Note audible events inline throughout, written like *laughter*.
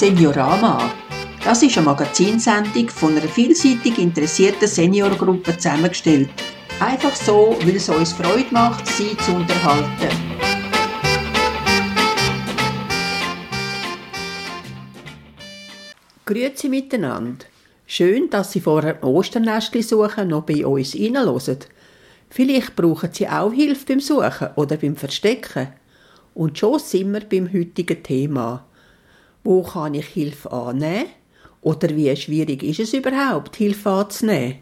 Seniorama. Das ist eine Magazinsendung von einer vielseitig interessierten Seniorgruppe zusammengestellt. Einfach so, weil es uns Freude macht, sie zu unterhalten. Grüezi miteinander. Schön, dass Sie vor einem Osternestli suchen noch bei uns reinhören. Vielleicht brauchen Sie auch Hilfe beim Suchen oder beim Verstecken. Und schon sind wir beim heutigen Thema. Wo kann ich Hilfe annehmen? Oder wie schwierig ist es überhaupt, Hilfe anzunehmen?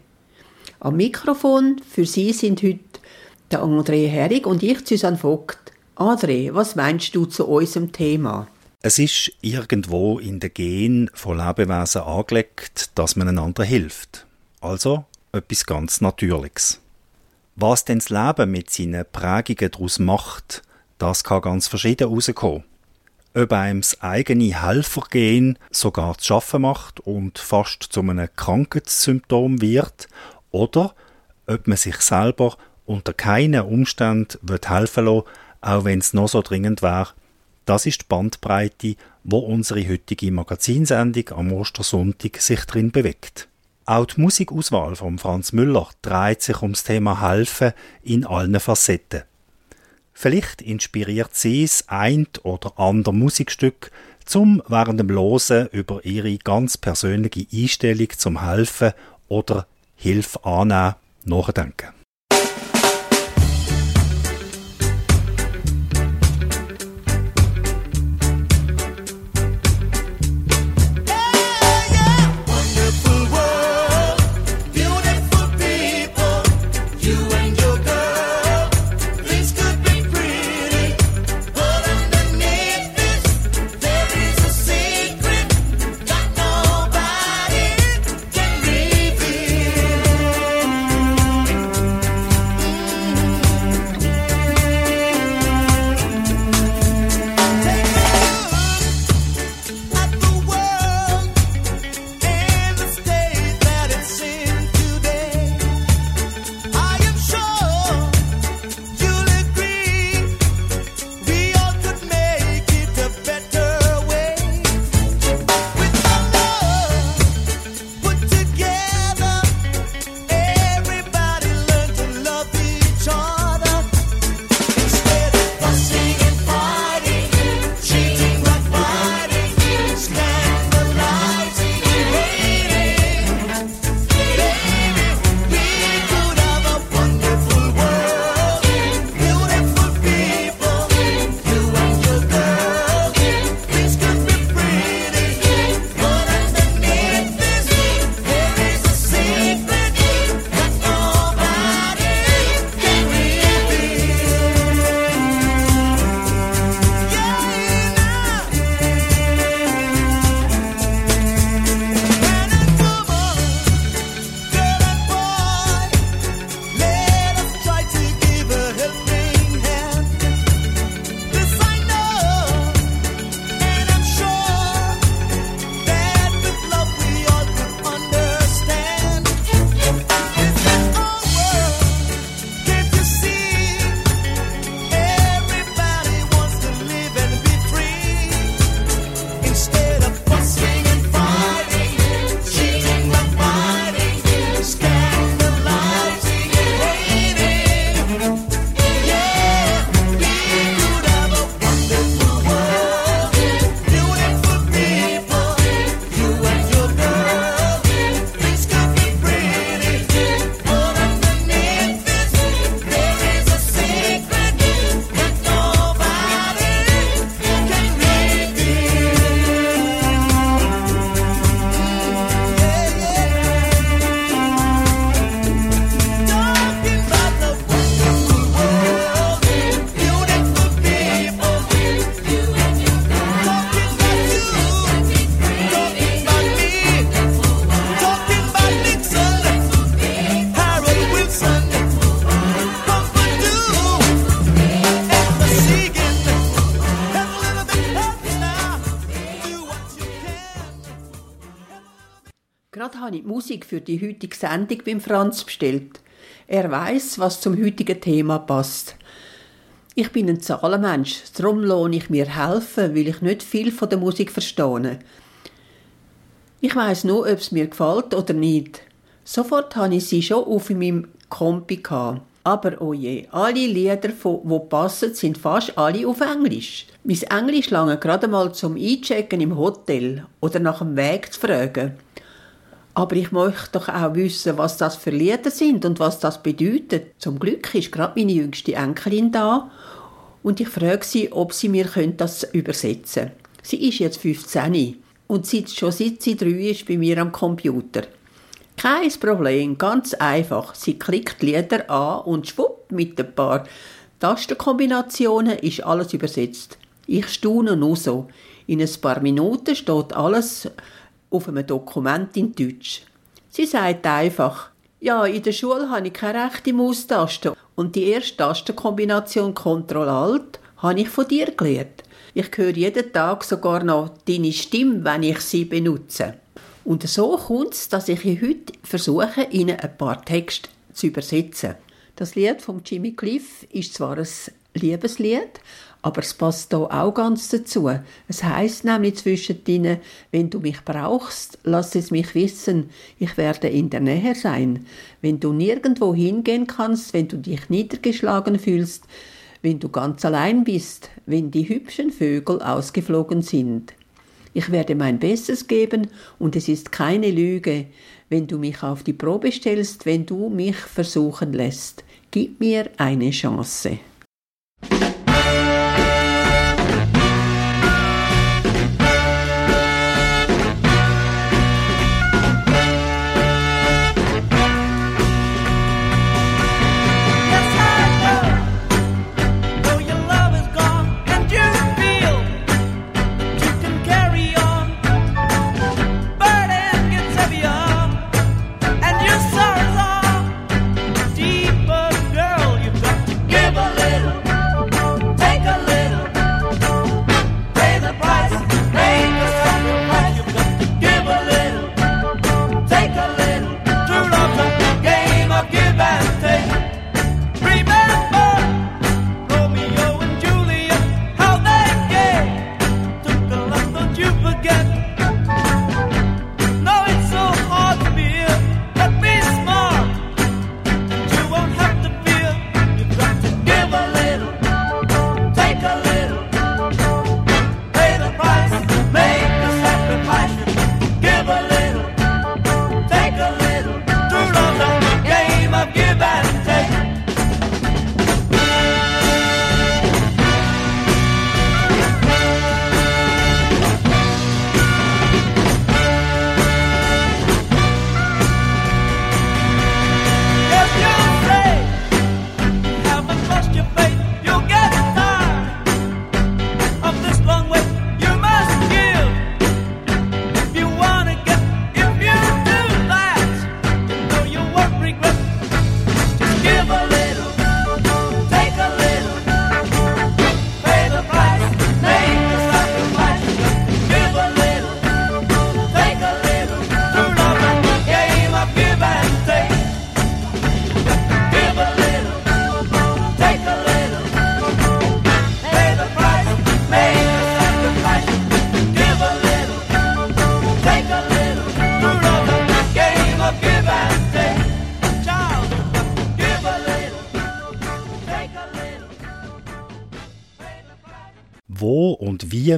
Am Mikrofon für Sie sind heute der André Herrig und ich, Susanne Vogt. André, was meinst du zu unserem Thema? Es ist irgendwo in den Gen von Lebewesen angelegt, dass man einander hilft. Also etwas ganz Natürliches. Was denn das Leben mit seinen Prägungen daraus macht, das kann ganz verschieden herauskommen. Ob einem das eigene Helfergehen sogar zu schaffen macht und fast zu einem Krankheitssymptom wird, oder ob man sich selber unter keinen Umständen helfen lassen auch wenn es noch so dringend wäre, das ist die Bandbreite, wo unsere heutige Magazinsendung am Ostersonntag sich drin bewegt. Auch die Musikauswahl von Franz Müller dreht sich ums Thema Helfen in allen Facetten. Vielleicht inspiriert sie es ein oder andere Musikstück, zum während dem Losen über ihre ganz persönliche Einstellung zum Helfen oder Hilfe annehmen nachdenken. Für die heutige Sendung beim Franz bestellt. Er weiß, was zum heutigen Thema passt. Ich bin ein Zahlenmensch, darum lohne ich mir helfen, weil ich nicht viel von der Musik verstehe. Ich weiß nur, ob es mir gefällt oder nicht. Sofort hatte ich sie schon auf meinem Kompi. Aber oh je, alle Lieder, die passen, sind fast alle auf Englisch. Mein Englisch lange gerade mal zum Einchecken im Hotel oder nach dem Weg zu fragen. Aber ich möchte doch auch wissen, was das für Lieder sind und was das bedeutet. Zum Glück ist gerade meine jüngste Enkelin da und ich frage sie, ob sie mir das übersetzen können. Sie ist jetzt 15 und sitzt schon seit sie drei ist bei mir am Computer. Kein Problem, ganz einfach. Sie klickt Lieder an und schwupp mit ein paar Tastenkombinationen ist alles übersetzt. Ich staune nur so. In ein paar Minuten steht alles auf einem Dokument in Deutsch. Sie sagt einfach, ja, in der Schule habe ich keine rechte Maustaste und die erste Tastenkombination Ctrl-Alt habe ich von dir gelernt. Ich höre jeden Tag sogar noch deine Stimme, wenn ich sie benutze. Und so kommt es, dass ich heute versuche, Ihnen ein paar Texte zu übersetzen. Das Lied von Jimmy Cliff ist zwar ein Liebeslied, aber es passt hier auch ganz dazu. Es heißt nämlich zwischen ihnen, wenn du mich brauchst, lass es mich wissen, ich werde in der Nähe sein. Wenn du nirgendwo hingehen kannst, wenn du dich niedergeschlagen fühlst, wenn du ganz allein bist, wenn die hübschen Vögel ausgeflogen sind. Ich werde mein Bestes geben und es ist keine Lüge, wenn du mich auf die Probe stellst, wenn du mich versuchen lässt. Gib mir eine Chance.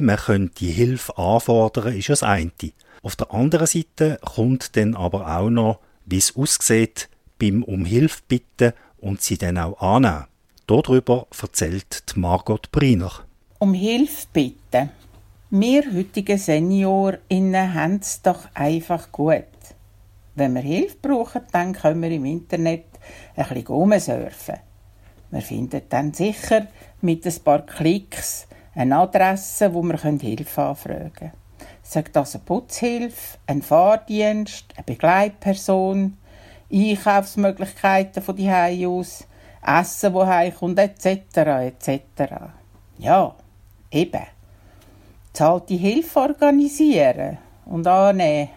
Wie man die Hilfe anfordern ist das eine. Auf der anderen Seite kommt dann aber auch noch, wie es aussieht, beim um Hilfe bitten und sie dann auch annehmen. Darüber erzählt Margot Briner. Um Hilfe bitten. Wir heutigen SeniorInnen haben es doch einfach gut. Wenn wir Hilfe brauchen, dann können wir im Internet ein bisschen rumsurfen. Wir finden dann sicher mit ein paar Klicks eine Adresse, wo wir Hilfe anfragen können. Sagt das eine Putzhilfe, ein Fahrdienst, eine Begleitperson, Einkaufsmöglichkeiten von die aus, Essen, wo heimkommt, etc., etc. Ja, eben. Zahlte Hilfe organisieren und annehmen,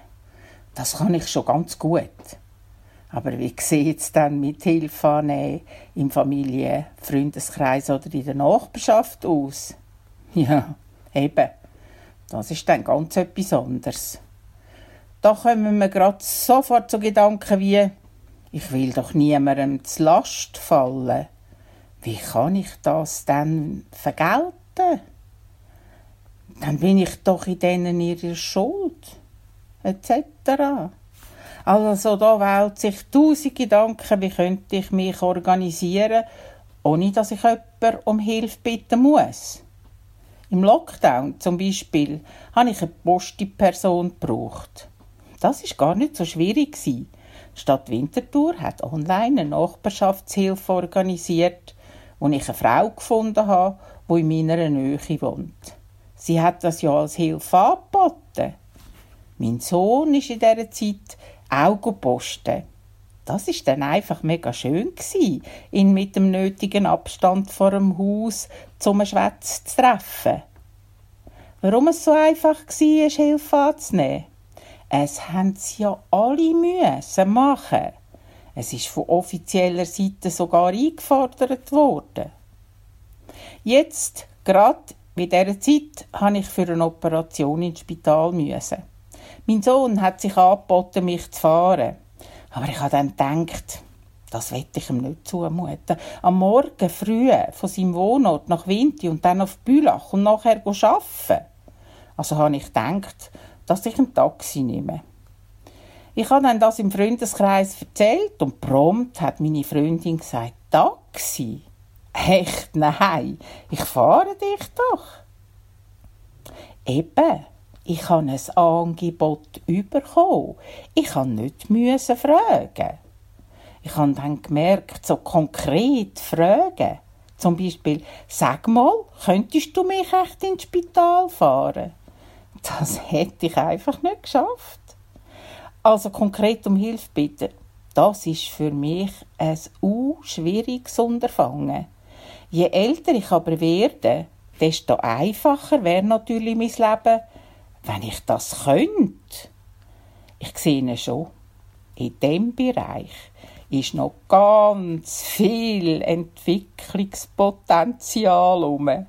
das kann ich schon ganz gut. Aber wie sieht es dann mit Hilfe annehmen im Familie-, Freundeskreis oder in der Nachbarschaft aus? *laughs* Ja, eben. Das ist dann ganz etwas anderes. Da kommen wir gerade sofort zu Gedanken wie, ich will doch niemandem zu Last fallen. Wie kann ich das denn vergelten? Dann bin ich doch in denen ihrer Schuld, etc. Also da wählt sich tausend Gedanken, wie könnte ich mich organisieren, ohne dass ich jemanden um Hilfe bitten muss. Im Lockdown zum Beispiel habe ich eine Posti-Person gebraucht. Das ist gar nicht so schwierig Die Stadt Winterthur hat online eine Nachbarschaftshilfe organisiert, wo ich eine Frau gefunden habe, die in meiner Nähe wohnt. Sie hat das ja als Hilfe angeboten. Mein Sohn ist in dieser Zeit auch gepostet. Das ist dann einfach mega schön gsi, ihn mit dem nötigen Abstand vor dem Haus zum Schwätz zu treffen. Warum es so einfach war, Hilfe anzunehmen? Es haben sie ja alle müssen machen. Es ist von offizieller Seite sogar eingefordert worden. Jetzt, gerade mit dieser Zeit, habe ich für eine Operation ins Spital müssen. Mein Sohn hat sich angeboten, mich zu fahren. Aber ich habe dann gedacht, das wette ich ihm nicht zumuten. Am Morgen früh von seinem Wohnort nach Winti und dann auf Bülach und nachher arbeiten. Also habe ich gedacht, dass ich ein Taxi nehme. Ich habe dann das im Freundeskreis erzählt und prompt hat meine Freundin gesagt, Taxi? Echt? Nein, ich fahre dich doch. Eben, ich habe ein Angebot bekommen. Ich nicht müssen fragen. Ich habe dann gemerkt, so konkret fragen. Zum Beispiel, sag mal, könntest du mich echt ins Spital fahren? Das *laughs* hätte ich einfach nicht geschafft. Also konkret um Hilfe bitten, das ist für mich ein schwieriges Unterfangen. Je älter ich aber werde, desto einfacher wäre natürlich mein Leben, wenn ich das könnte. Ich sehe schon, in dem Bereich ist noch ganz viel Entwicklungspotenzial herum.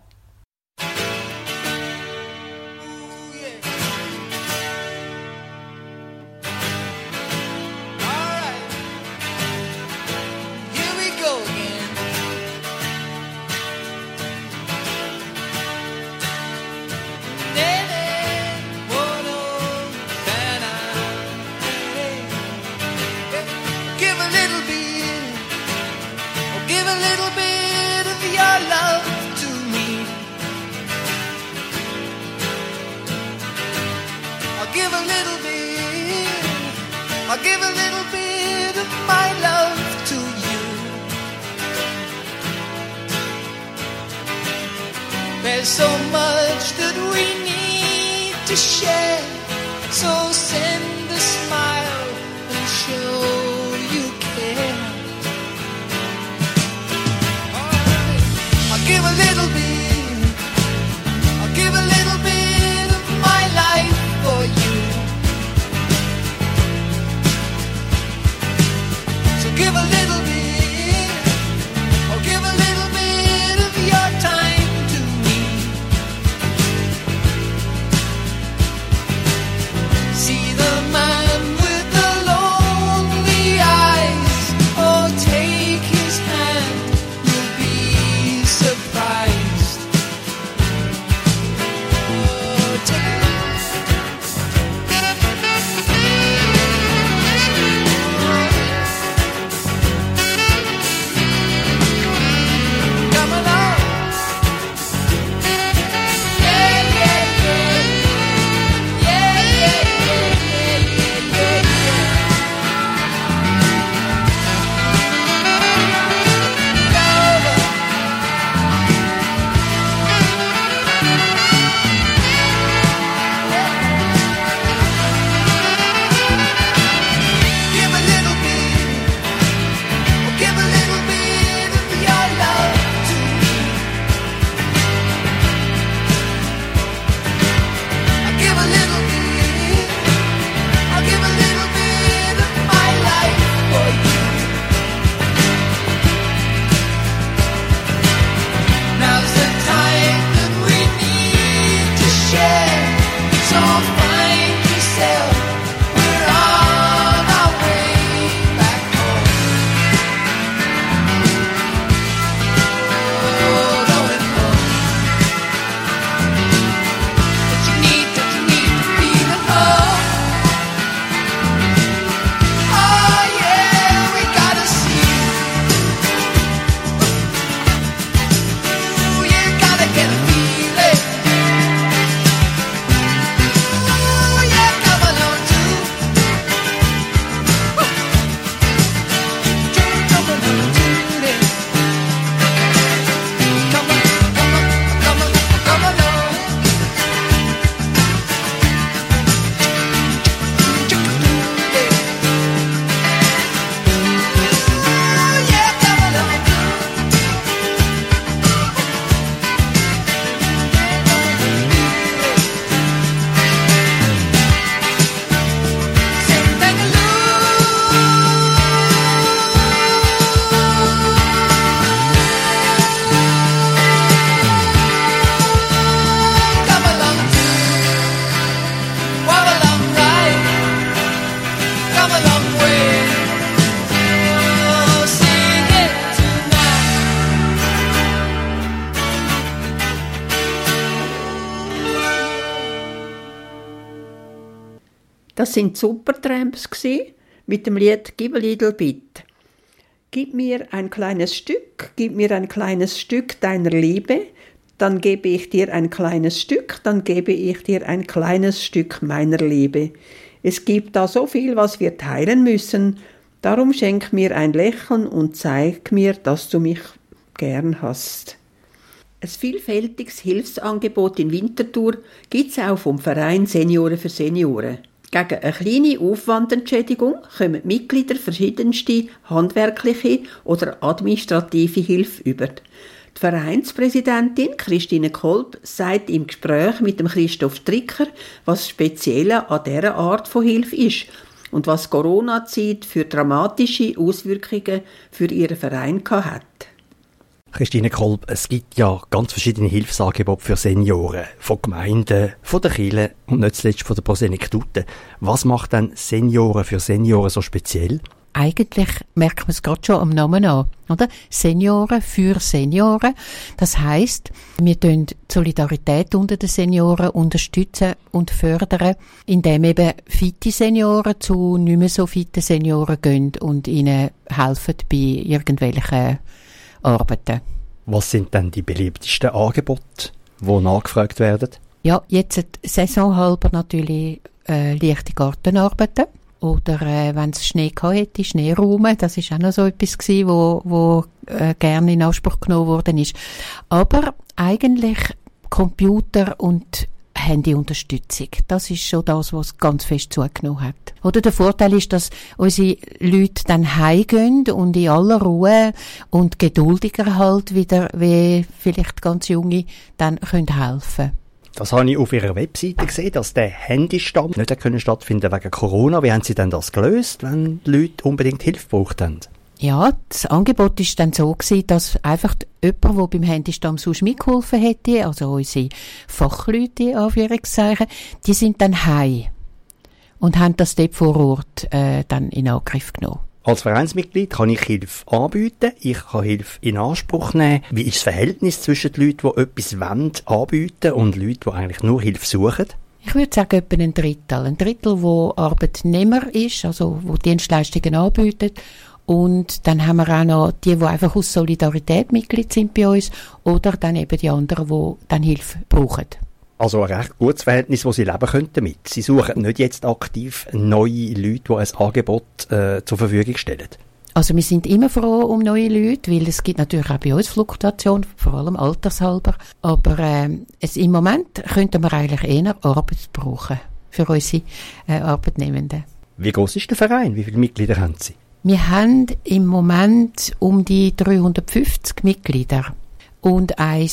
Das sind Supertramps mit dem Lied Gib a Little Bit. Gib mir ein kleines Stück, gib mir ein kleines Stück deiner Liebe, dann gebe ich dir ein kleines Stück, dann gebe ich dir ein kleines Stück meiner Liebe. Es gibt da so viel, was wir teilen müssen, darum schenk mir ein Lächeln und zeig mir, dass du mich gern hast. Ein vielfältiges Hilfsangebot in Winterthur gibt es auch vom Verein Senioren für Senioren. Gegen eine kleine Aufwandentschädigung kommen die Mitglieder verschiedenste handwerkliche oder administrative Hilfe über. Die Vereinspräsidentin Christine Kolb sagt im Gespräch mit dem Christoph Stricker, was speziell an dieser Art von Hilfe ist und was Corona-Zeit für dramatische Auswirkungen für ihren Verein hat. Christine Kolb, es gibt ja ganz verschiedene Hilfsangebote für Senioren, von Gemeinden, von der Kirche und nicht zuletzt von der Prosenektute. Was macht denn Senioren für Senioren so speziell? Eigentlich merkt man es gerade schon am Namen an, oder? Senioren für Senioren. Das heißt, wir tun Solidarität unter den Senioren unterstützen und fördern, indem eben fitte Senioren zu nicht mehr so fitten Senioren gehen und ihnen helfen bei irgendwelchen arbeiten. Was sind denn die beliebtesten Angebote, die nachgefragt werden? Ja, jetzt saisonhalber natürlich äh, leichte Gartenarbeiten. Oder äh, wenn es Schnee hatte, Schneeraumen, das ist auch noch so etwas gewesen, wo, wo äh, gerne in Anspruch genommen worden ist. Aber eigentlich Computer und Handyunterstützung. Das ist schon das, was ganz fest zugenommen hat. Oder der Vorteil ist, dass unsere Leute dann heimgehen und in aller Ruhe und geduldiger halt wieder, wie vielleicht ganz Junge, dann können helfen das habe ich auf Ihrer Webseite gesehen, dass der Handystand nicht können stattfinden wegen Corona. Wie haben Sie denn das gelöst, wenn die Leute unbedingt Hilfe braucht haben? Ja, das Angebot ist dann so gewesen, dass einfach jemand, der beim Handystamm sonst mitgeholfen hätte, also unsere Fachleute, Anführungszeichen, die sind dann heim und haben das dort vor Ort äh, dann in Angriff genommen. Als Vereinsmitglied kann ich Hilfe anbieten, ich kann Hilfe in Anspruch nehmen. Wie ist das Verhältnis zwischen den Leuten, die etwas wollen, anbieten und Leuten, die eigentlich nur Hilfe suchen? Ich würde sagen, etwa ein Drittel. Ein Drittel, wo Arbeitnehmer ist, also wo Dienstleistungen anbietet und dann haben wir auch noch die, die einfach aus Solidarität Mitglied sind bei uns oder dann eben die anderen, die dann Hilfe brauchen. Also ein recht gutes Verhältnis, wo Sie leben können damit. Sie suchen nicht jetzt aktiv neue Leute, die ein Angebot äh, zur Verfügung stellen. Also wir sind immer froh um neue Leute, weil es gibt natürlich auch bei uns Fluktuation, vor allem altershalber. Aber äh, es, im Moment könnten wir eigentlich eher Arbeit brauchen für unsere äh, Arbeitnehmenden. Wie groß ist der Verein? Wie viele Mitglieder haben Sie? Wir haben im Moment um die 350 Mitglieder und ein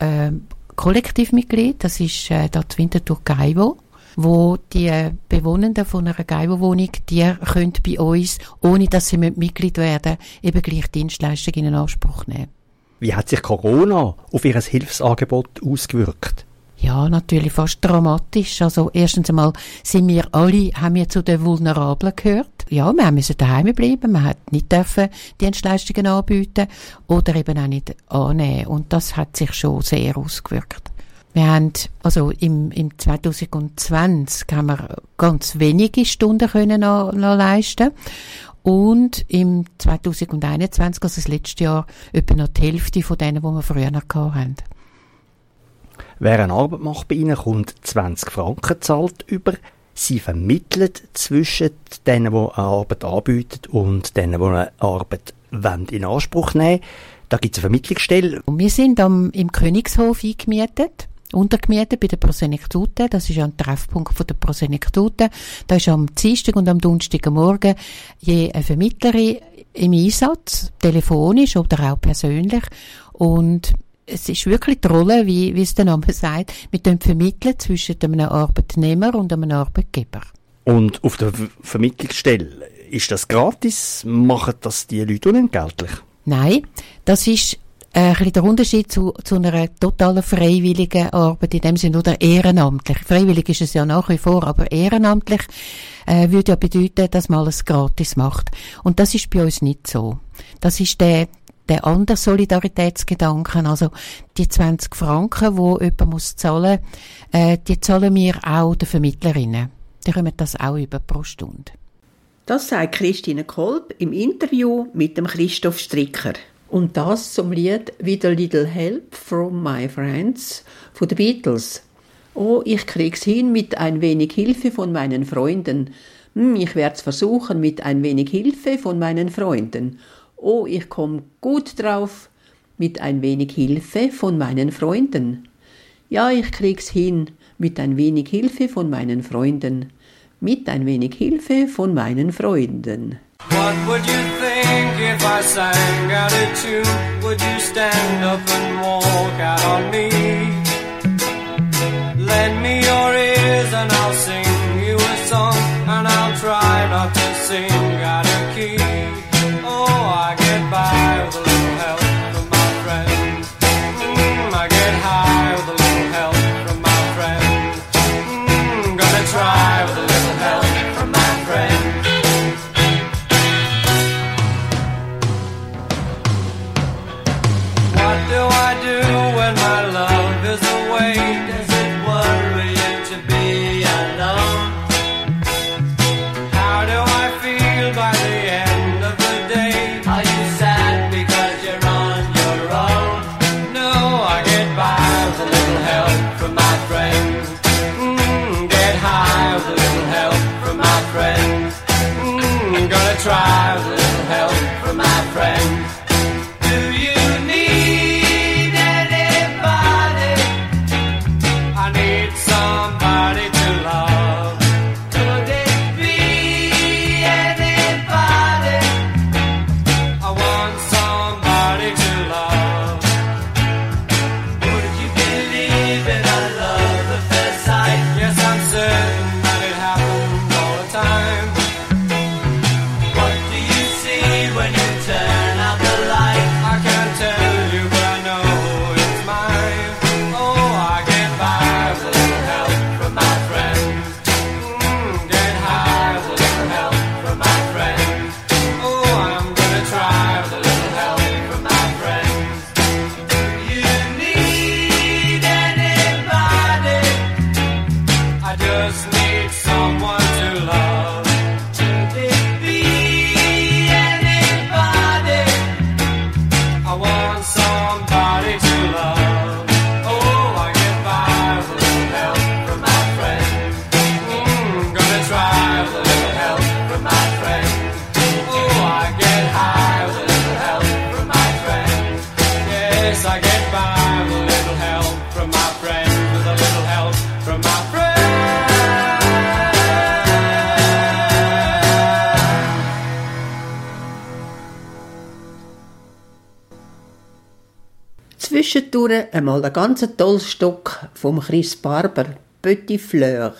äh, Kollektivmitglied, das ist äh, dort Winterthur Gaivo, wo die Bewohnenden von einer Gaivo-Wohnung, die können bei uns, ohne dass sie Mitglied werden, eben gleich Dienstleistungen in Anspruch nehmen. Wie hat sich Corona auf Ihr Hilfsangebot ausgewirkt? Ja, natürlich fast dramatisch. Also erstens einmal sind wir alle, haben wir zu den Vulnerablen gehört. Ja, wir müssen daheim bleiben, man hat nicht dürfen Dienstleistungen anbieten oder eben auch nicht annehmen. Und das hat sich schon sehr ausgewirkt. Wir haben, also im, im 2020 haben wir ganz wenige Stunden können noch, noch leisten. Und im 2021, also das letzte Jahr, etwa noch die Hälfte von denen, die wir früher noch hatten. Wer eine Arbeit macht bei Ihnen, kommt 20 Franken zahlt über. Sie vermitteln zwischen denen, die eine Arbeit anbieten und denen, die eine Arbeit in Anspruch nehmen Da gibt es eine Vermittlungsstelle. Wir sind am, im Königshof eingemietet untergemietet bei der Prosenektute. Das ist ein Treffpunkt von der Prosenektute. Da ist am Dienstag und am Donnerstag je eine Vermittlerin im Einsatz, telefonisch oder auch persönlich. Und es ist wirklich die Rolle, wie, wie es der Name sagt, mit dem Vermitteln zwischen einem Arbeitnehmer und einem Arbeitgeber. Und auf der Vermittlungsstelle, ist das gratis? Machen das die Leute unentgeltlich? Nein, das ist äh, ein bisschen der Unterschied zu, zu einer totalen freiwilligen Arbeit, in dem Sinne oder ehrenamtlich. Freiwillig ist es ja nach wie vor, aber ehrenamtlich äh, würde ja bedeuten, dass man alles gratis macht. Und das ist bei uns nicht so. Das ist der, der andere Solidaritätsgedanken, also die 20 Franken, wo jemand muss zahlen, äh, die zahlen wir auch den Vermittlerinnen. dann kommt das auch über pro Stunde. Das sagt Christine Kolb im Interview mit dem Christoph Stricker. Und das zum Lied With a Little Help from My Friends von den Beatles. Oh, ich krieg's hin mit ein wenig Hilfe von meinen Freunden. Hm, ich werd's versuchen mit ein wenig Hilfe von meinen Freunden. Oh, ich komm gut drauf mit ein wenig Hilfe von meinen Freunden. Ja, ich krieg's hin mit ein wenig Hilfe von meinen Freunden. Mit ein wenig Hilfe von meinen Freunden. What would you think if I sang out a tune? Would you stand up and walk out on me? Lend me your ears and I'll sing you a song, and I'll try not to sing Zwischendurch einmal ein ganz tolles Stück vom Chris Barber, Petit Fleur.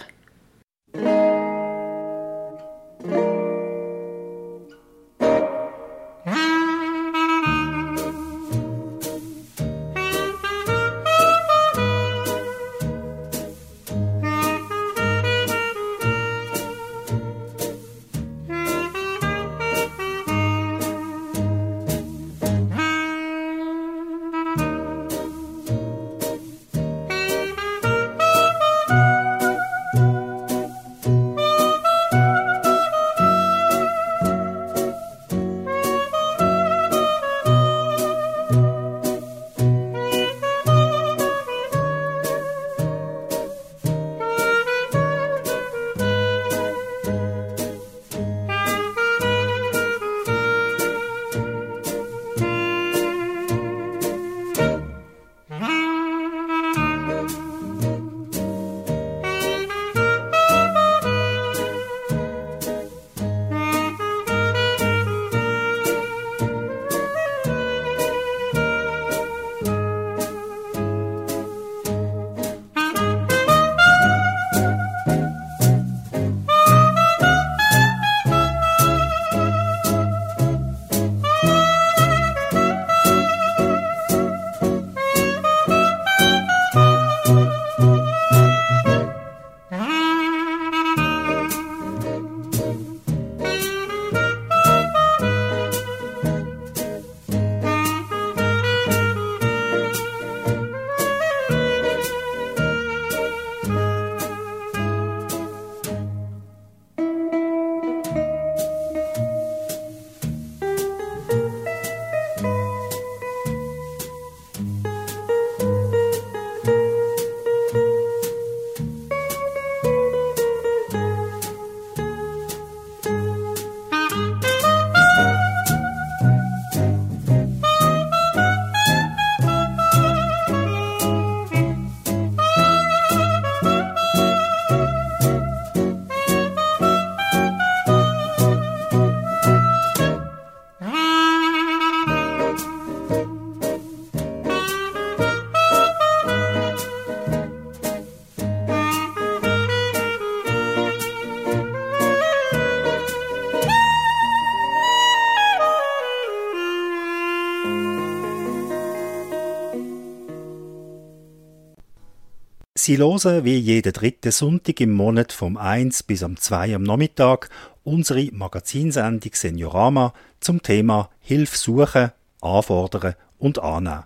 Sie hören wie jeden dritten Sonntag im Monat vom 1 bis am 2 am Nachmittag unsere Magazinsendung Seniorama zum Thema Hilfe suchen, anfordern und annehmen.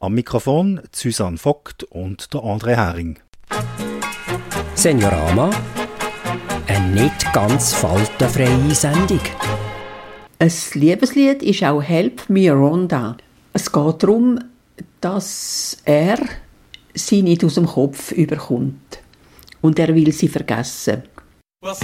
Am Mikrofon Susanne Vogt und der André Hering. Seniorama, eine nicht ganz faltenfreie Sendung. Ein Liebeslied ist auch Help Me Rhonda. Es geht darum, dass er sie nicht aus dem Kopf überkommt. Und er will sie vergessen. Well,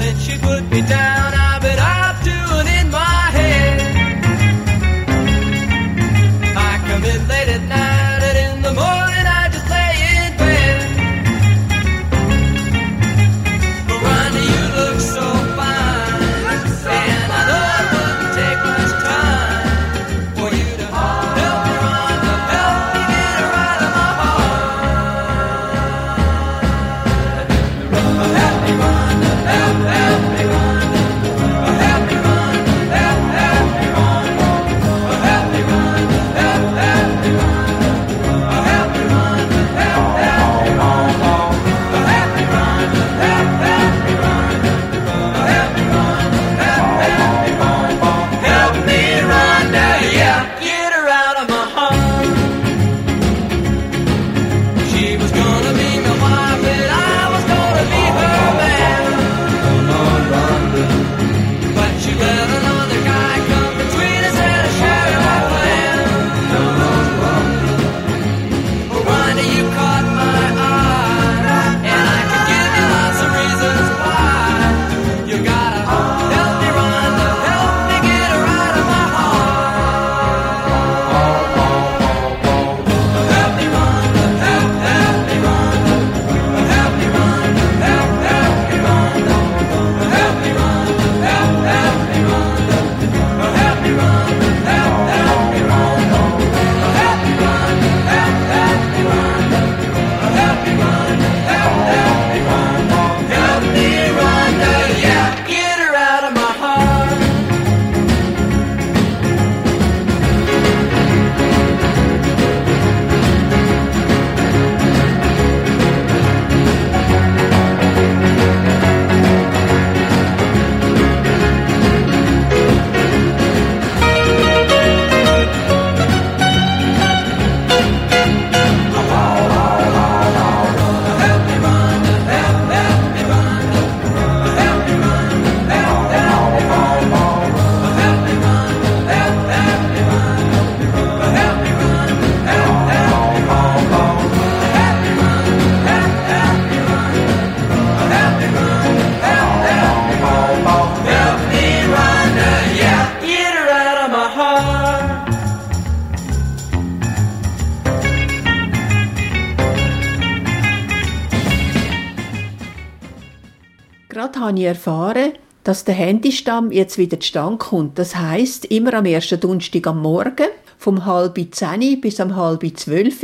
habe ich erfahren, dass der Handystamm jetzt wieder zustande kommt. Das heißt immer am ersten Donnerstag am Morgen, vom halb zehn bis am halb zwölf,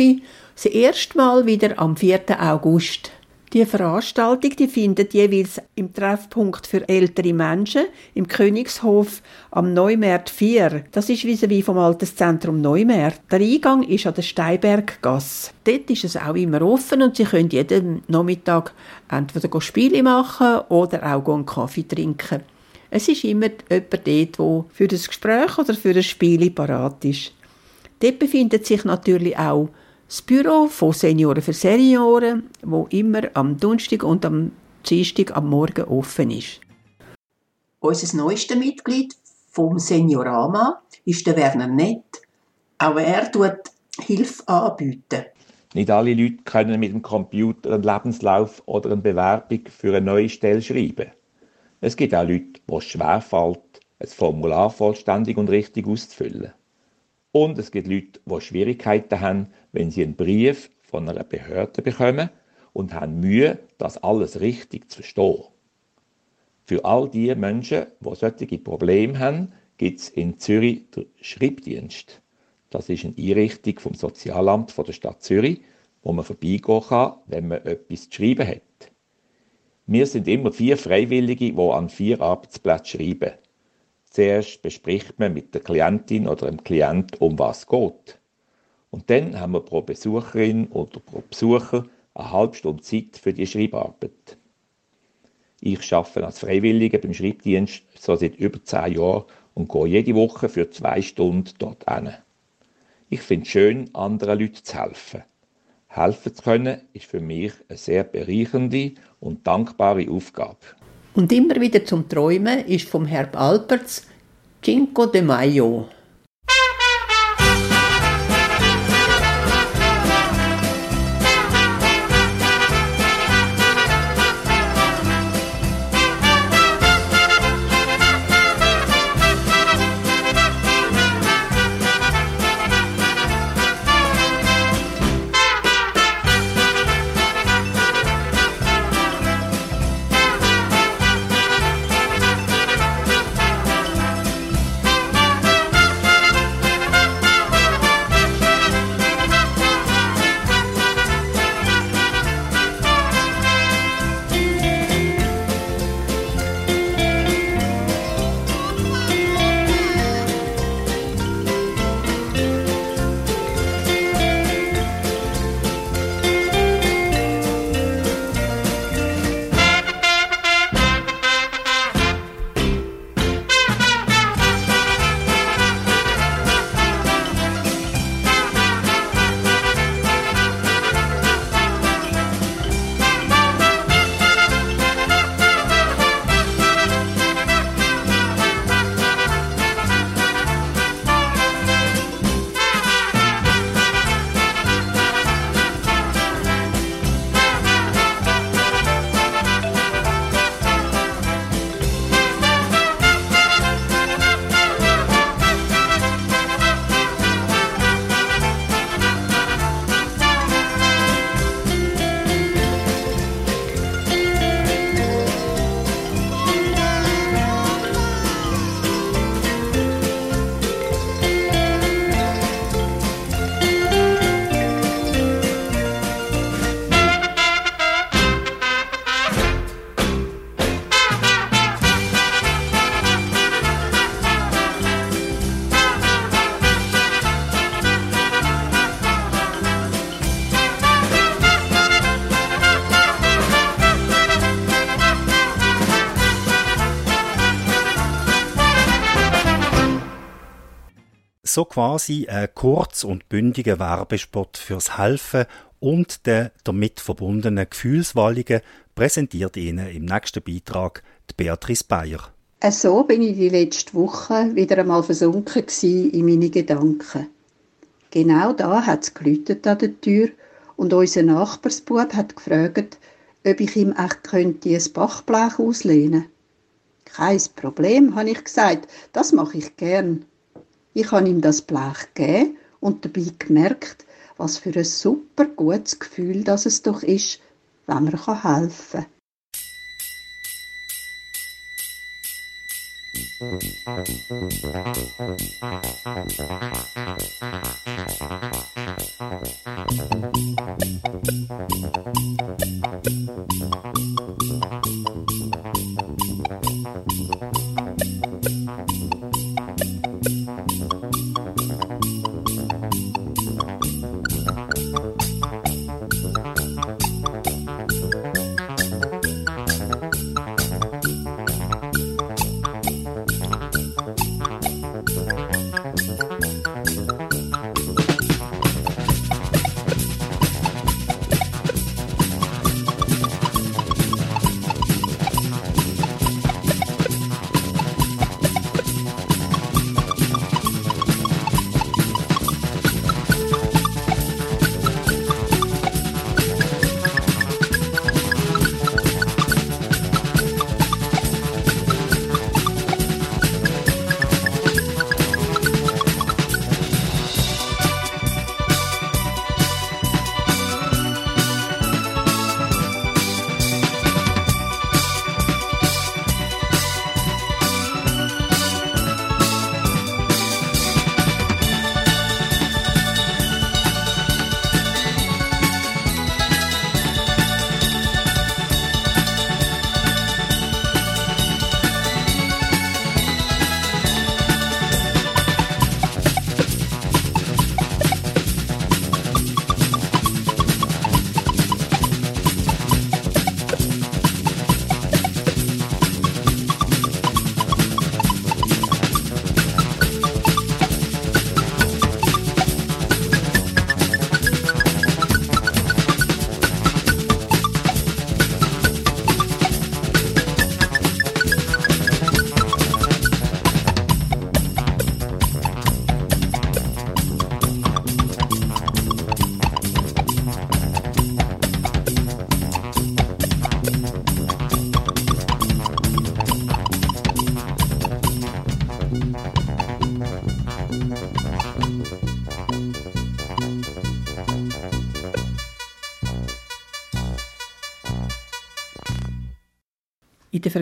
das erste Mal wieder am 4. August. Die Veranstaltung die findet jeweils im Treffpunkt für ältere Menschen im Königshof am Neumärt 4. Das ist vis vom Alterszentrum Neumärt. Der Eingang ist an der Steinberggasse. Dort ist es auch immer offen und Sie können jeden Nachmittag entweder Spiele machen oder auch einen Kaffee trinken. Es ist immer jemand dort, der für das Gespräch oder für ein Spiel parat ist. Dort befindet sich natürlich auch das Büro von Senioren für Senioren, wo immer am Donnerstag und am Dienstag am Morgen offen ist. Unser neuestes Mitglied vom Seniorama ist der Werner Nett. Auch er tut Hilfe anbieten. Nicht alle Leute können mit dem Computer einen Lebenslauf oder eine Bewerbung für eine neue Stelle schreiben. Es gibt auch Leute, wo es schwerfällt, ein Formular vollständig und richtig auszufüllen. Und es gibt Leute, die Schwierigkeiten haben, wenn sie einen Brief von einer Behörde bekommen und haben Mühe, das alles richtig zu verstehen. Für all die Menschen, die solche Probleme haben, gibt es in Zürich den Schreibdienst. Das ist eine Einrichtung vom Sozialamt der Stadt Zürich, wo man vorbeigehen kann, wenn man etwas zu schreiben hat. Wir sind immer vier Freiwillige, die an vier Arbeitsplätzen schreiben. Zuerst bespricht man mit der Klientin oder dem Klient, um was es geht. Und dann haben wir pro Besucherin oder pro Besucher eine halbe Stunde Zeit für die Schreibarbeit. Ich arbeite als Freiwilliger beim Schreibdienst so seit über zehn Jahren und gehe jede Woche für zwei Stunden dort hin. Ich finde es schön, anderen Leuten zu helfen. Helfen zu können, ist für mich eine sehr bereichernde und dankbare Aufgabe. Und immer wieder zum Träumen ist vom Herb Alperts Cinco de Mayo. So quasi ein kurz und bündiger Werbespot fürs Helfen und der damit verbundenen Gefühlswallungen präsentiert Ihnen im nächsten Beitrag die Beatrice Bayer. So bin ich die letzte Woche wieder einmal versunken in meine Gedanken. Genau da hat es geläutet an der Tür und unser Nachbarsbub hat gefragt, ob ich ihm echt könnte ein Bachblech auslehnen. Kein Problem, habe ich gesagt, das mache ich gern. Ich habe ihm das Blech gegeben und dabei gemerkt, was für ein super gutes Gefühl das es doch ist, wenn man helfen kann. Thank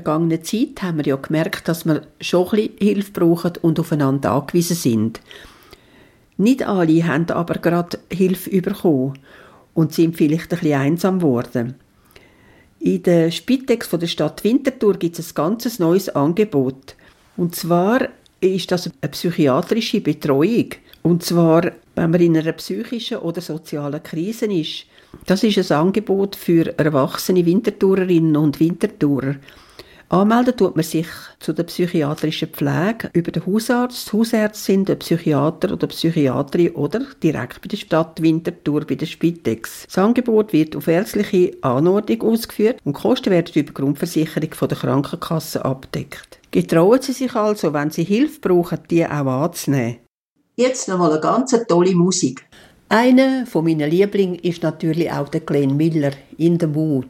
vergangenen Zeit haben wir ja gemerkt, dass wir schon ein bisschen Hilfe brauchen und aufeinander angewiesen sind. Nicht alle haben aber gerade Hilfe bekommen und sind vielleicht ein bisschen einsam geworden. In der Spitex von der Stadt Winterthur gibt es ein ganz neues Angebot. Und zwar ist das eine psychiatrische Betreuung. Und zwar, wenn man in einer psychischen oder sozialen Krise ist. Das ist ein Angebot für erwachsene Wintertourerinnen und Wintertourer. Anmelden tut man sich zu der psychiatrischen Pflege über den Hausarzt, Hausärztin, den Psychiater oder Psychiaterin oder direkt bei der Stadt Winterthur bei der Spitex. Das Angebot wird auf ärztliche Anordnung ausgeführt und die Kosten werden über die Grundversicherung von der Krankenkasse abdeckt. Getrauen Sie sich also, wenn Sie Hilfe brauchen, die auch anzunehmen. Jetzt nochmal eine ganz tolle Musik. Einer von meinen Lieblingen ist natürlich auch der Glenn Miller, «In the Mood».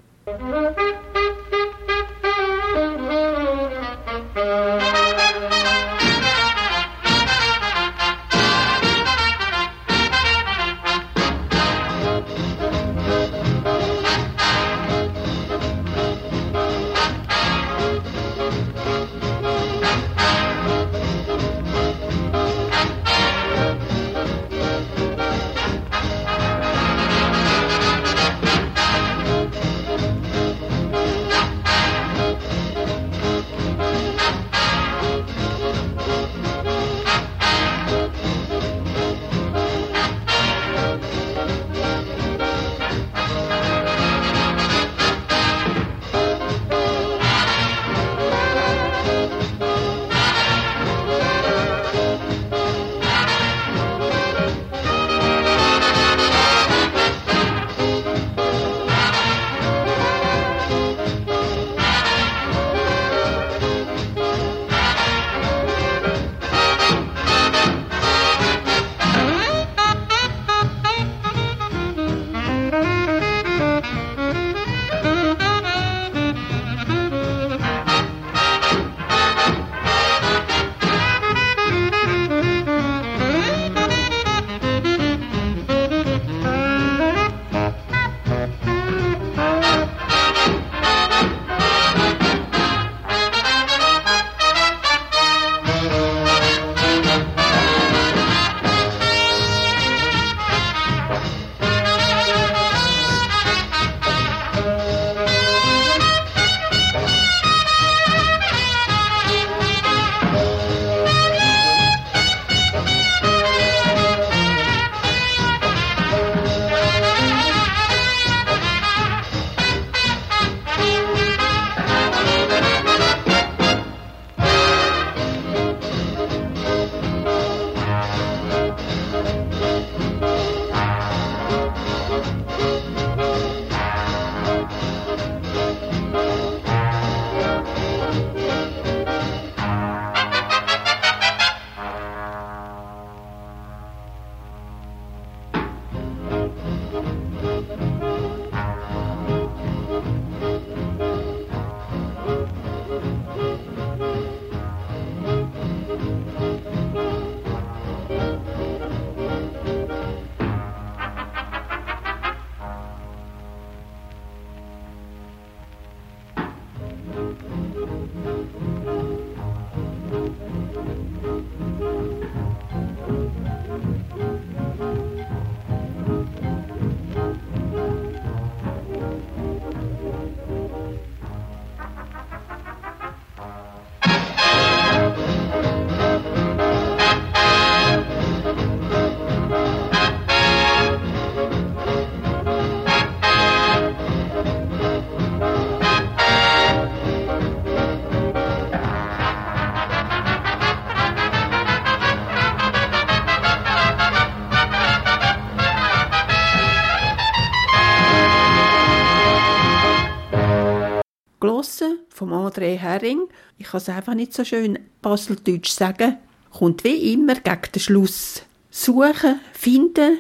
Ich kann es einfach nicht so schön baseldeutsch sagen. Kommt wie immer gegen den Schluss. Suchen, finden,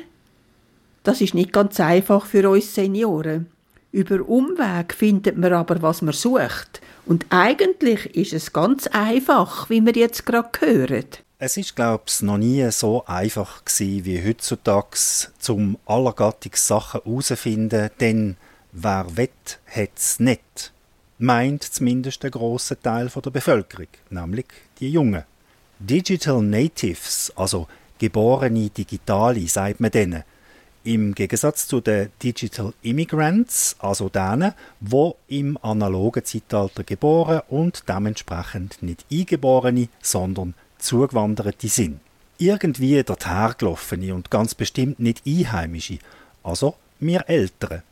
das ist nicht ganz einfach für uns Senioren. Über Umweg findet man aber, was man sucht. Und eigentlich ist es ganz einfach, wie wir jetzt gerade hören. Es ist, glaube ich, noch nie so einfach gewesen wie heutzutage, zum allergattigs Sachen herauszufinden, denn wer wett, hat's nicht. Meint zumindest der große Teil der Bevölkerung, nämlich die Jungen. Digital Natives, also geborene Digitale, sagt man denen. Im Gegensatz zu den Digital Immigrants, also denen, wo im analogen Zeitalter geboren und dementsprechend nicht Eingeborene, sondern Zugewanderte sind. Irgendwie dorthin und ganz bestimmt nicht Einheimische, also wir Ältere.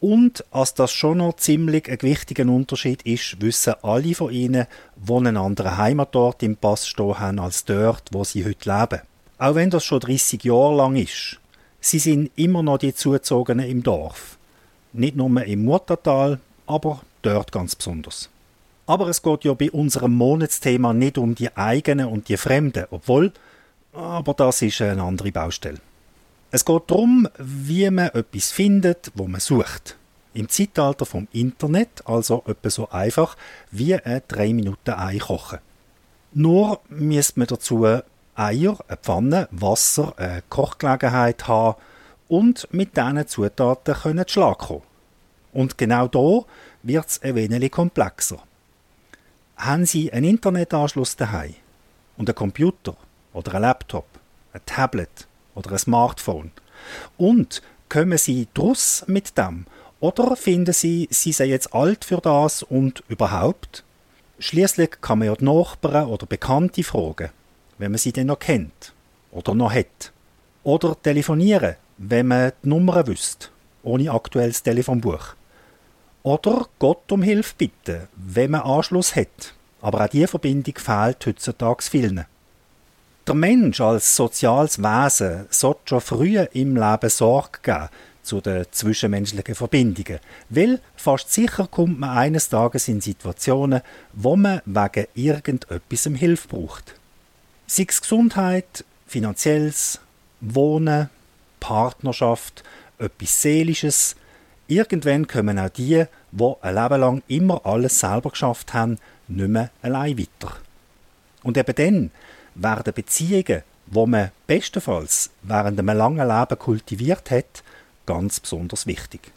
Und als das schon noch ziemlich ein wichtiger Unterschied ist, wissen alle von ihnen, wo einen anderen Heimatort im Pass stehen haben als dort, wo sie heute leben. Auch wenn das schon 30 Jahre lang ist. Sie sind immer noch die Zuzogenen im Dorf. Nicht nur im Muttertal, aber dort ganz besonders. Aber es geht ja bei unserem Monatsthema nicht um die eigenen und die Fremden, obwohl, aber das ist eine andere Baustelle. Es geht darum, wie man etwas findet, wo man sucht. Im Zeitalter vom Internet also etwas so einfach wie ein 3 Minuten Ei kochen. Nur müsste man dazu Eier, eine Pfanne, Wasser, eine Kochgelegenheit haben und mit diesen Zutaten können Schlag kommen. Und genau da wird es ein wenig komplexer. Haben Sie einen Internetanschluss daheim und einen Computer oder einen Laptop, ein Tablet oder ein Smartphone und kommen Sie draus mit dem oder finden Sie, Sie sind jetzt alt für das und überhaupt? Schließlich kann man ja die Nachbarn oder Bekannte fragen wenn man sie denn noch kennt oder noch hat. Oder telefonieren, wenn man die Nummer wüsste, ohne aktuelles Telefonbuch. Oder Gott um Hilfe bitten, wenn man Anschluss hat. Aber auch diese Verbindung fehlt heutzutage vielen. Der Mensch als soziales Wesen sollte schon früh im Leben Sorge geben zu den zwischenmenschlichen Verbindungen, weil fast sicher kommt man eines Tages in Situationen, wo man wegen irgendetwas Hilfe braucht. Sei es Gesundheit, finanzielles, Wohnen, Partnerschaft, etwas Seelisches. Irgendwann kommen auch die, die ein Leben lang immer alles selber geschafft haben, nicht mehr allein weiter. Und eben dann werden Beziehungen, wo man bestenfalls während einem langen Leben kultiviert hat, ganz besonders wichtig.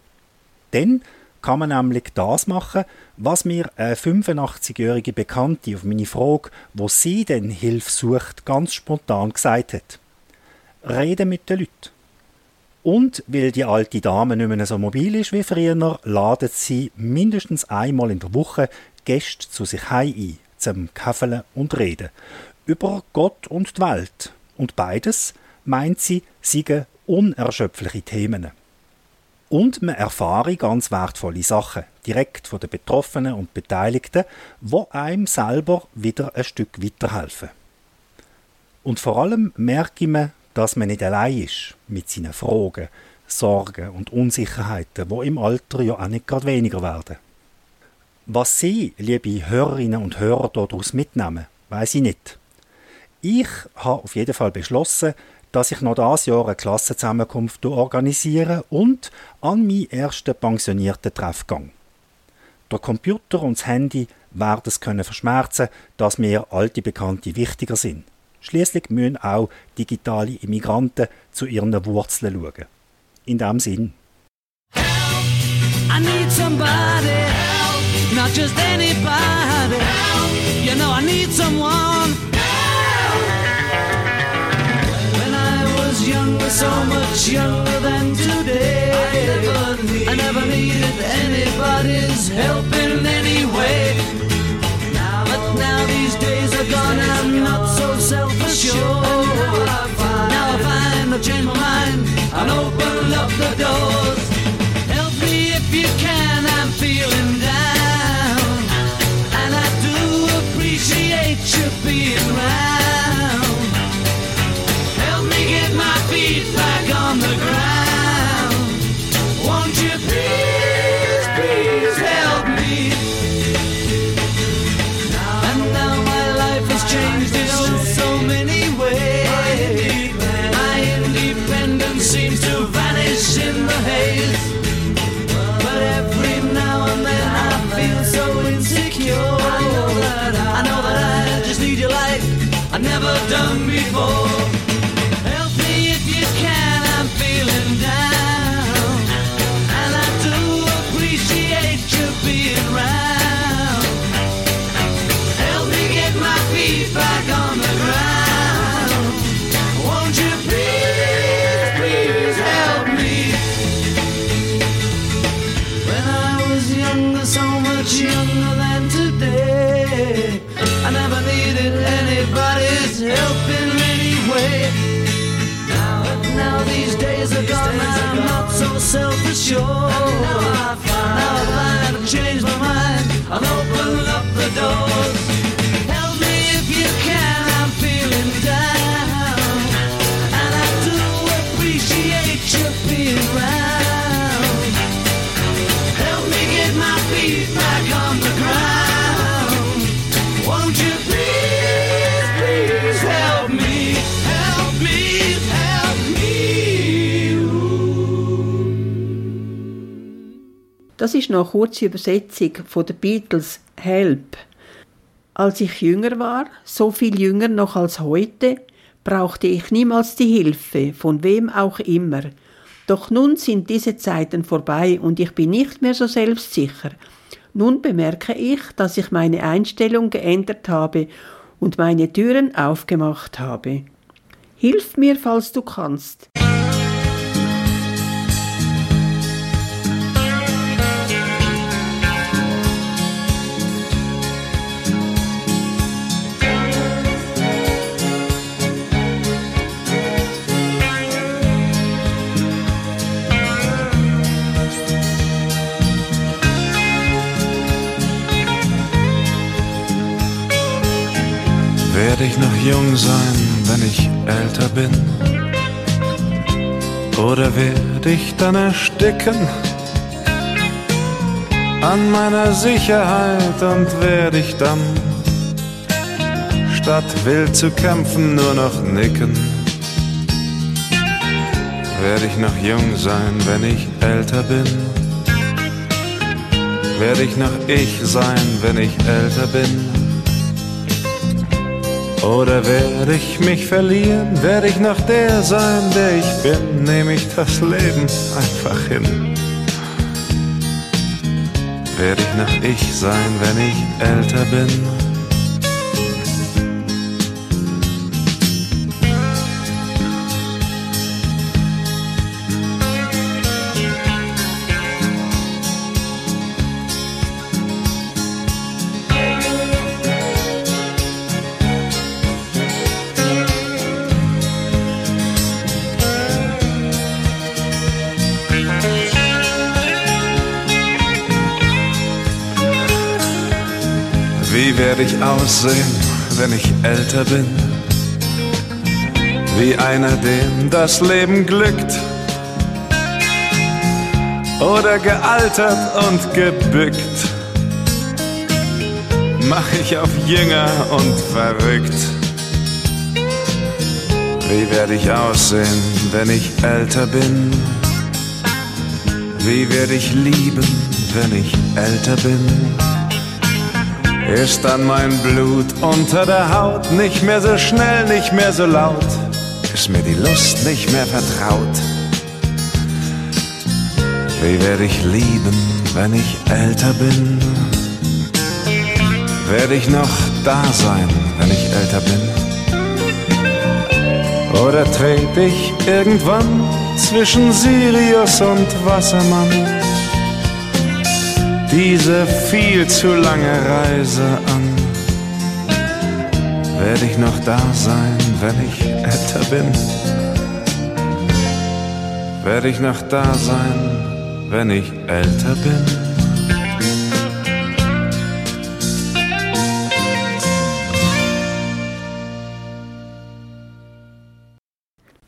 Dann kann man nämlich das machen, was mir eine 85-jährige Bekannte auf meine Frage, wo sie denn Hilfe sucht, ganz spontan gesagt hat. Reden mit den Leuten. Und weil die alte Dame nicht mehr so mobil ist wie früher, ladet sie mindestens einmal in der Woche Gäste zu sich heim ein, zum Kaffee und Reden. Über Gott und die Welt. Und beides, meint sie, seien unerschöpfliche Themen. Und man erfahre ganz wertvolle Sachen, direkt von den Betroffenen und Beteiligten, wo einem selber wieder ein Stück weiterhelfen. Und vor allem merke man, dass man nicht allein ist mit seinen Fragen, Sorgen und Unsicherheiten, wo im Alter ja auch nicht gerade weniger werden. Was Sie, liebe Hörerinnen und Hörer, daraus mitnehmen, weiß ich nicht. Ich habe auf jeden Fall beschlossen, dass ich noch dieses Jahr eine Klassenzusammenkunft organisiere und an meinen ersten pensionierten Treff gehe. Der Computer und das Handy werden es können verschmerzen, dass mir alte Bekannte wichtiger sind. Schließlich müssen auch digitale Immigranten zu ihren Wurzeln schauen. In dem Sinn. I need somebody help, not just anybody help. You know I need someone so much younger than today I never, need, I never needed anybody's help in any way Now, But now these days are gone and I'm not so self-assured Now I find I've changed my mind and opened up the doors Help me if you can, I'm feeling down. And I do appreciate you being round. Help Das ist noch eine kurze Übersetzung von den Beatles Help. Als ich jünger war, so viel jünger noch als heute, brauchte ich niemals die Hilfe, von wem auch immer. Doch nun sind diese Zeiten vorbei und ich bin nicht mehr so selbstsicher. Nun bemerke ich, dass ich meine Einstellung geändert habe und meine Türen aufgemacht habe. Hilf mir, falls du kannst. Werde ich noch jung sein, wenn ich älter bin? Oder werde ich dann ersticken an meiner Sicherheit und werde ich dann statt wild zu kämpfen nur noch nicken? Werde ich noch jung sein, wenn ich älter bin? Werde ich noch ich sein, wenn ich älter bin? Oder werde ich mich verlieren? Werde ich noch der sein, der ich bin? Nehme ich das Leben einfach hin? Werde ich noch ich sein, wenn ich älter bin? Werde ich aussehen, wenn ich älter bin? Wie einer, dem das Leben glückt. Oder gealtert und gebückt. Mach ich auf jünger und verrückt. Wie werde ich aussehen, wenn ich älter bin? Wie werde ich lieben, wenn ich älter bin? Ist dann mein Blut unter der Haut nicht mehr so schnell, nicht mehr so laut? Ist mir die Lust nicht mehr vertraut? Wie werde ich lieben, wenn ich älter bin? Werde ich noch da sein, wenn ich älter bin? Oder trete ich irgendwann zwischen Sirius und Wassermann? Diese viel zu lange Reise an. Werde ich noch da sein, wenn ich älter bin? Werde ich noch da sein, wenn ich älter bin?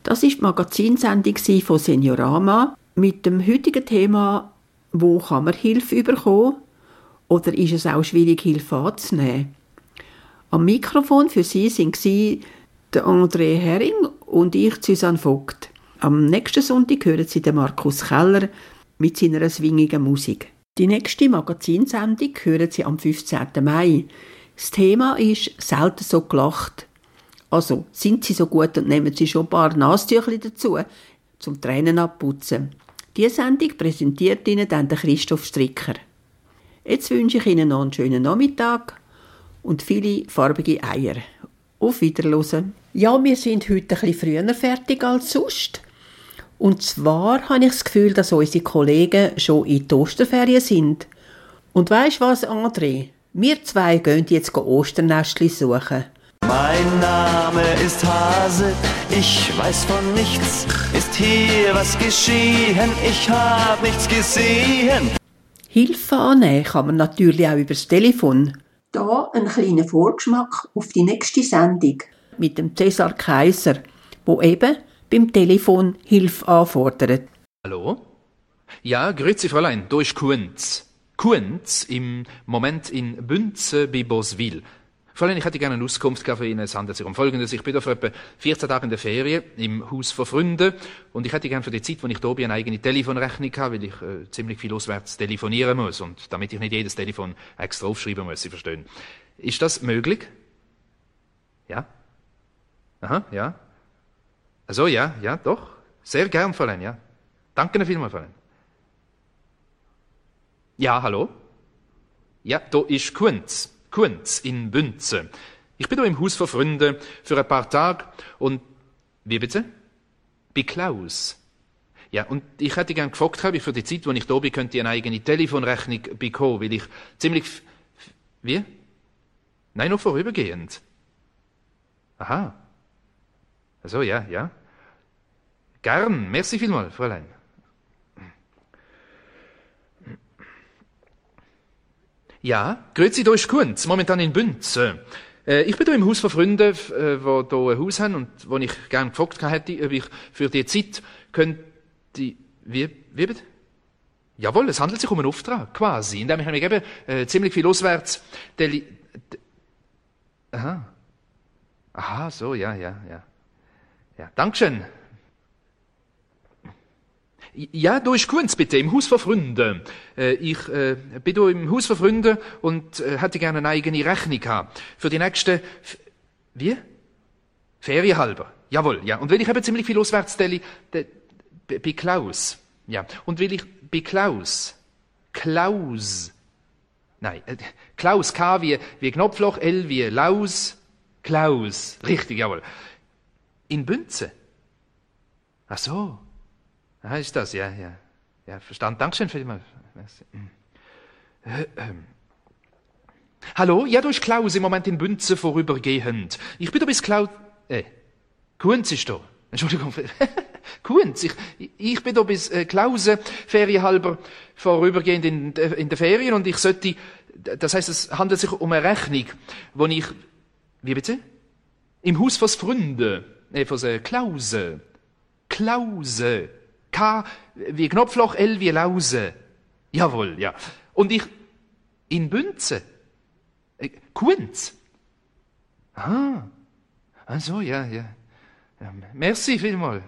Das ist die Magazinsendung von Seniorama mit dem heutigen Thema wo kann man Hilfe bekommen oder ist es auch schwierig, Hilfe anzunehmen? Am Mikrofon für Sie sind Sie André Hering und ich, Susanne Vogt. Am nächsten Sonntag hören Sie den Markus Keller mit seiner swingigen Musik. Die nächste Magazinsendung hören Sie am 15. Mai. Das Thema ist «Selten so gelacht». Also, sind Sie so gut und nehmen Sie schon ein paar Nastücher dazu, zum Tränen abputzen. Diese Sendung präsentiert Ihnen dann Christoph Stricker. Jetzt wünsche ich Ihnen noch einen schönen Nachmittag und viele farbige Eier. Auf Wiederhören. Ja, wir sind heute bisschen früher fertig als sonst. Und zwar habe ich das Gefühl, dass unsere Kollegen schon in die Osterferien sind. Und weisst was, André? Wir zwei gehen jetzt Osternestli suchen. Mein Name ist Hase, ich weiß von nichts. Ist hier was geschehen? Ich hab nichts gesehen. Hilfe annehmen kann man natürlich auch übers Telefon. Da ein kleiner Vorgeschmack auf die nächste Sendung mit dem Cäsar Kaiser, wo eben beim Telefon Hilfe anfordert. Hallo? Ja, grüezi Fräulein, ist Kunz. Kunz im Moment in Bünze bei Boswil. Fräulein, ich hätte gerne eine Auskunft für Ihnen. Es handelt sich um Folgendes. Ich bin für etwa 14 Tage in der Ferien im Haus von Freunden und ich hätte gerne für die Zeit, wo ich da bin, eine eigene Telefonrechnung gehabt, weil ich äh, ziemlich viel auswärts telefonieren muss und damit ich nicht jedes Telefon extra aufschreiben muss, Sie verstehen. Ist das möglich? Ja? Aha, ja. Also ja, ja, doch. Sehr gern, Fräulein, ja. Danke Ihnen vielmals, Fräulein. Ja, hallo? Ja, da ist Kunz. Kunz in Bünze. Ich bin da im Haus von Freunden für ein paar Tage und... Wie bitte? Bei Klaus. Ja, und ich hätte gern gefragt, ob ich für die Zeit, wo ich da bin, könnte eine eigene Telefonrechnung bekommen, weil ich ziemlich... Wie? Nein, nur vorübergehend. Aha. Also, ja, ja. Gern. Merci vielmals, Fräulein. Ja, grüezi, da ist Kunz, momentan in Bünze. Äh, ich bin da im Haus von Freunden, äh, wo da ein Haus haben und wo ich gern gefragt hätte, ob ich für die Zeit könnte... Wie, wie bitte? Jawohl, es handelt sich um einen Auftrag, quasi, indem ich nämlich eben äh, ziemlich viel auswärts... Deli Aha. Aha, so, ja, ja, ja. Ja, Dankeschön. Ja, da ist Kunz, bitte, im Haus von Freunden. Äh, ich äh, bin da im Haus von Freunden und äh, hätte gerne eine eigene Rechnung gehabt. Für die nächsten... F Wie? Ferienhalber. Jawohl, ja. Und weil ich eben ziemlich viel auswärts tele, de, bei Klaus. Ja. Und weil ich bei Klaus... Klaus... Nein, äh, Klaus, K wie, wie Knopfloch, L wie Laus, Klaus. Richtig, jawohl. In Bünze. Ach so. Ah, ist das, ja, ja. Ja, verstanden. Dankeschön vielmals. Merci. Hm. Äh, *clears throat* ähm. Hallo? Ja, ist Klaus im Moment in Bünze vorübergehend. Ich bin da bis Klaus... Äh, Kunz ist da. Entschuldigung. *laughs* Kunz, ich, ich bin da bis äh, Klause ferienhalber vorübergehend in, in der Ferien und ich sollte... Das heißt, es handelt sich um eine Rechnung, wo ich... Wie bitte? Im Haus von Fründe. Äh, von äh, Klause. Klause. K wie Knopfloch, L wie Lause. Jawohl, ja. Und ich in Bünze. Äh, Kunz. Ah. Ach so, ja, ja. ja merci vielmal.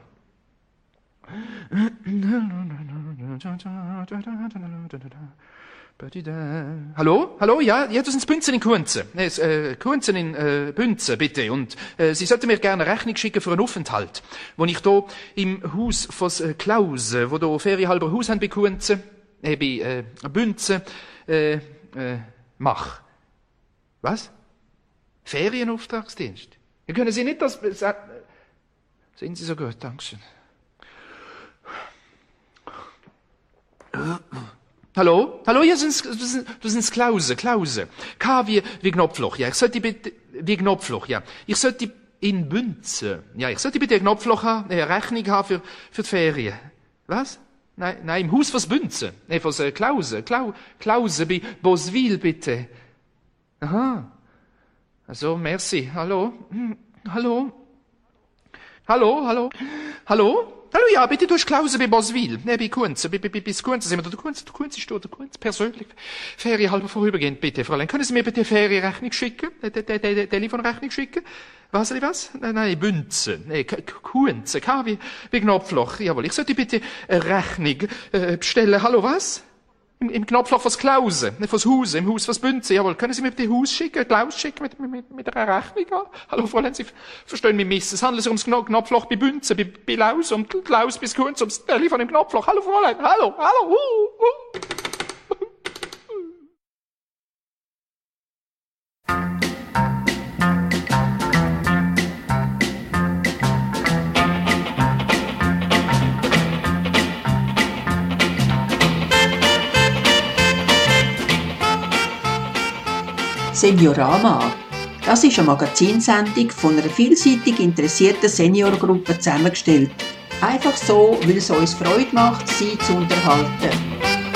Hallo? Hallo? Ja, ja, das sind Bünzen in Kunze. Nee, äh, Kunzen in äh, Bünze, bitte. Und äh, Sie sollten mir gerne Rechnung schicken für einen Aufenthalt, wo ich da im Haus von äh, Klause, wo da ferienhalber Haus haben bei Kunze, äh, bei äh, Bünze, äh, äh, mach. Was? Ferienauftragsdienst? Ja, können Sie nicht das... Äh, sind Sie so gut, Dankeschön. *clears throat* Hallo? Hallo, das sind, sind, sind Klause, Klause. K wie, wie Knopfloch, ja. Ich sollte bitte, wie Knopfloch, ja. Ich sollte in Bünze, ja, ich sollte bitte ein Knopfloch haben, eine Rechnung haben für, für die Ferien. Was? Nein, nein, im Haus von Bünze. Nee, von äh, Klause, Klau, Klause bei Boswil, bitte. Aha. Also, merci. Hallo? Hm, Hallo? Hallo, hallo? Hallo? Hallo, ja, bitte durch Klause bei Boswil. Ne, bei Kunz, bis Kunz sind wir. Der Kunz, der Kunz ist da, der Kunz persönlich. Ferienhalber vorübergehend, bitte, Fräulein. Können Sie mir bitte Ferienrechnung schicken? Telefonrechnung schicken? Was, was? Nein, nein, Bünze. Nee, K- K- Kunz, K wie, wie Knopfloch. Jawohl, ich sollte bitte eine Rechnung äh, bestellen. Hallo, was? Im, Im Knopfloch fürs Klause, nicht fürs Haus, im Haus fürs Bünze. Jawohl, können Sie mir bitte Haus schicken, Klaus schicken mit, mit, mit einer Rechnung an? Hallo, Fräulein, Sie verstehen mich miss. Es handelt sich ums Kno- Knopfloch bei Bünze, bei, bei Laus, um Klaus bis Kunz, ums Telefon im Knopfloch. Hallo, Fräulein, hallo, hallo, uh, uh. Seniorama. Das ist eine Magazinsendung von einer vielseitig interessierten Seniorgruppe zusammengestellt. Einfach so, weil es uns Freude macht, sie zu unterhalten.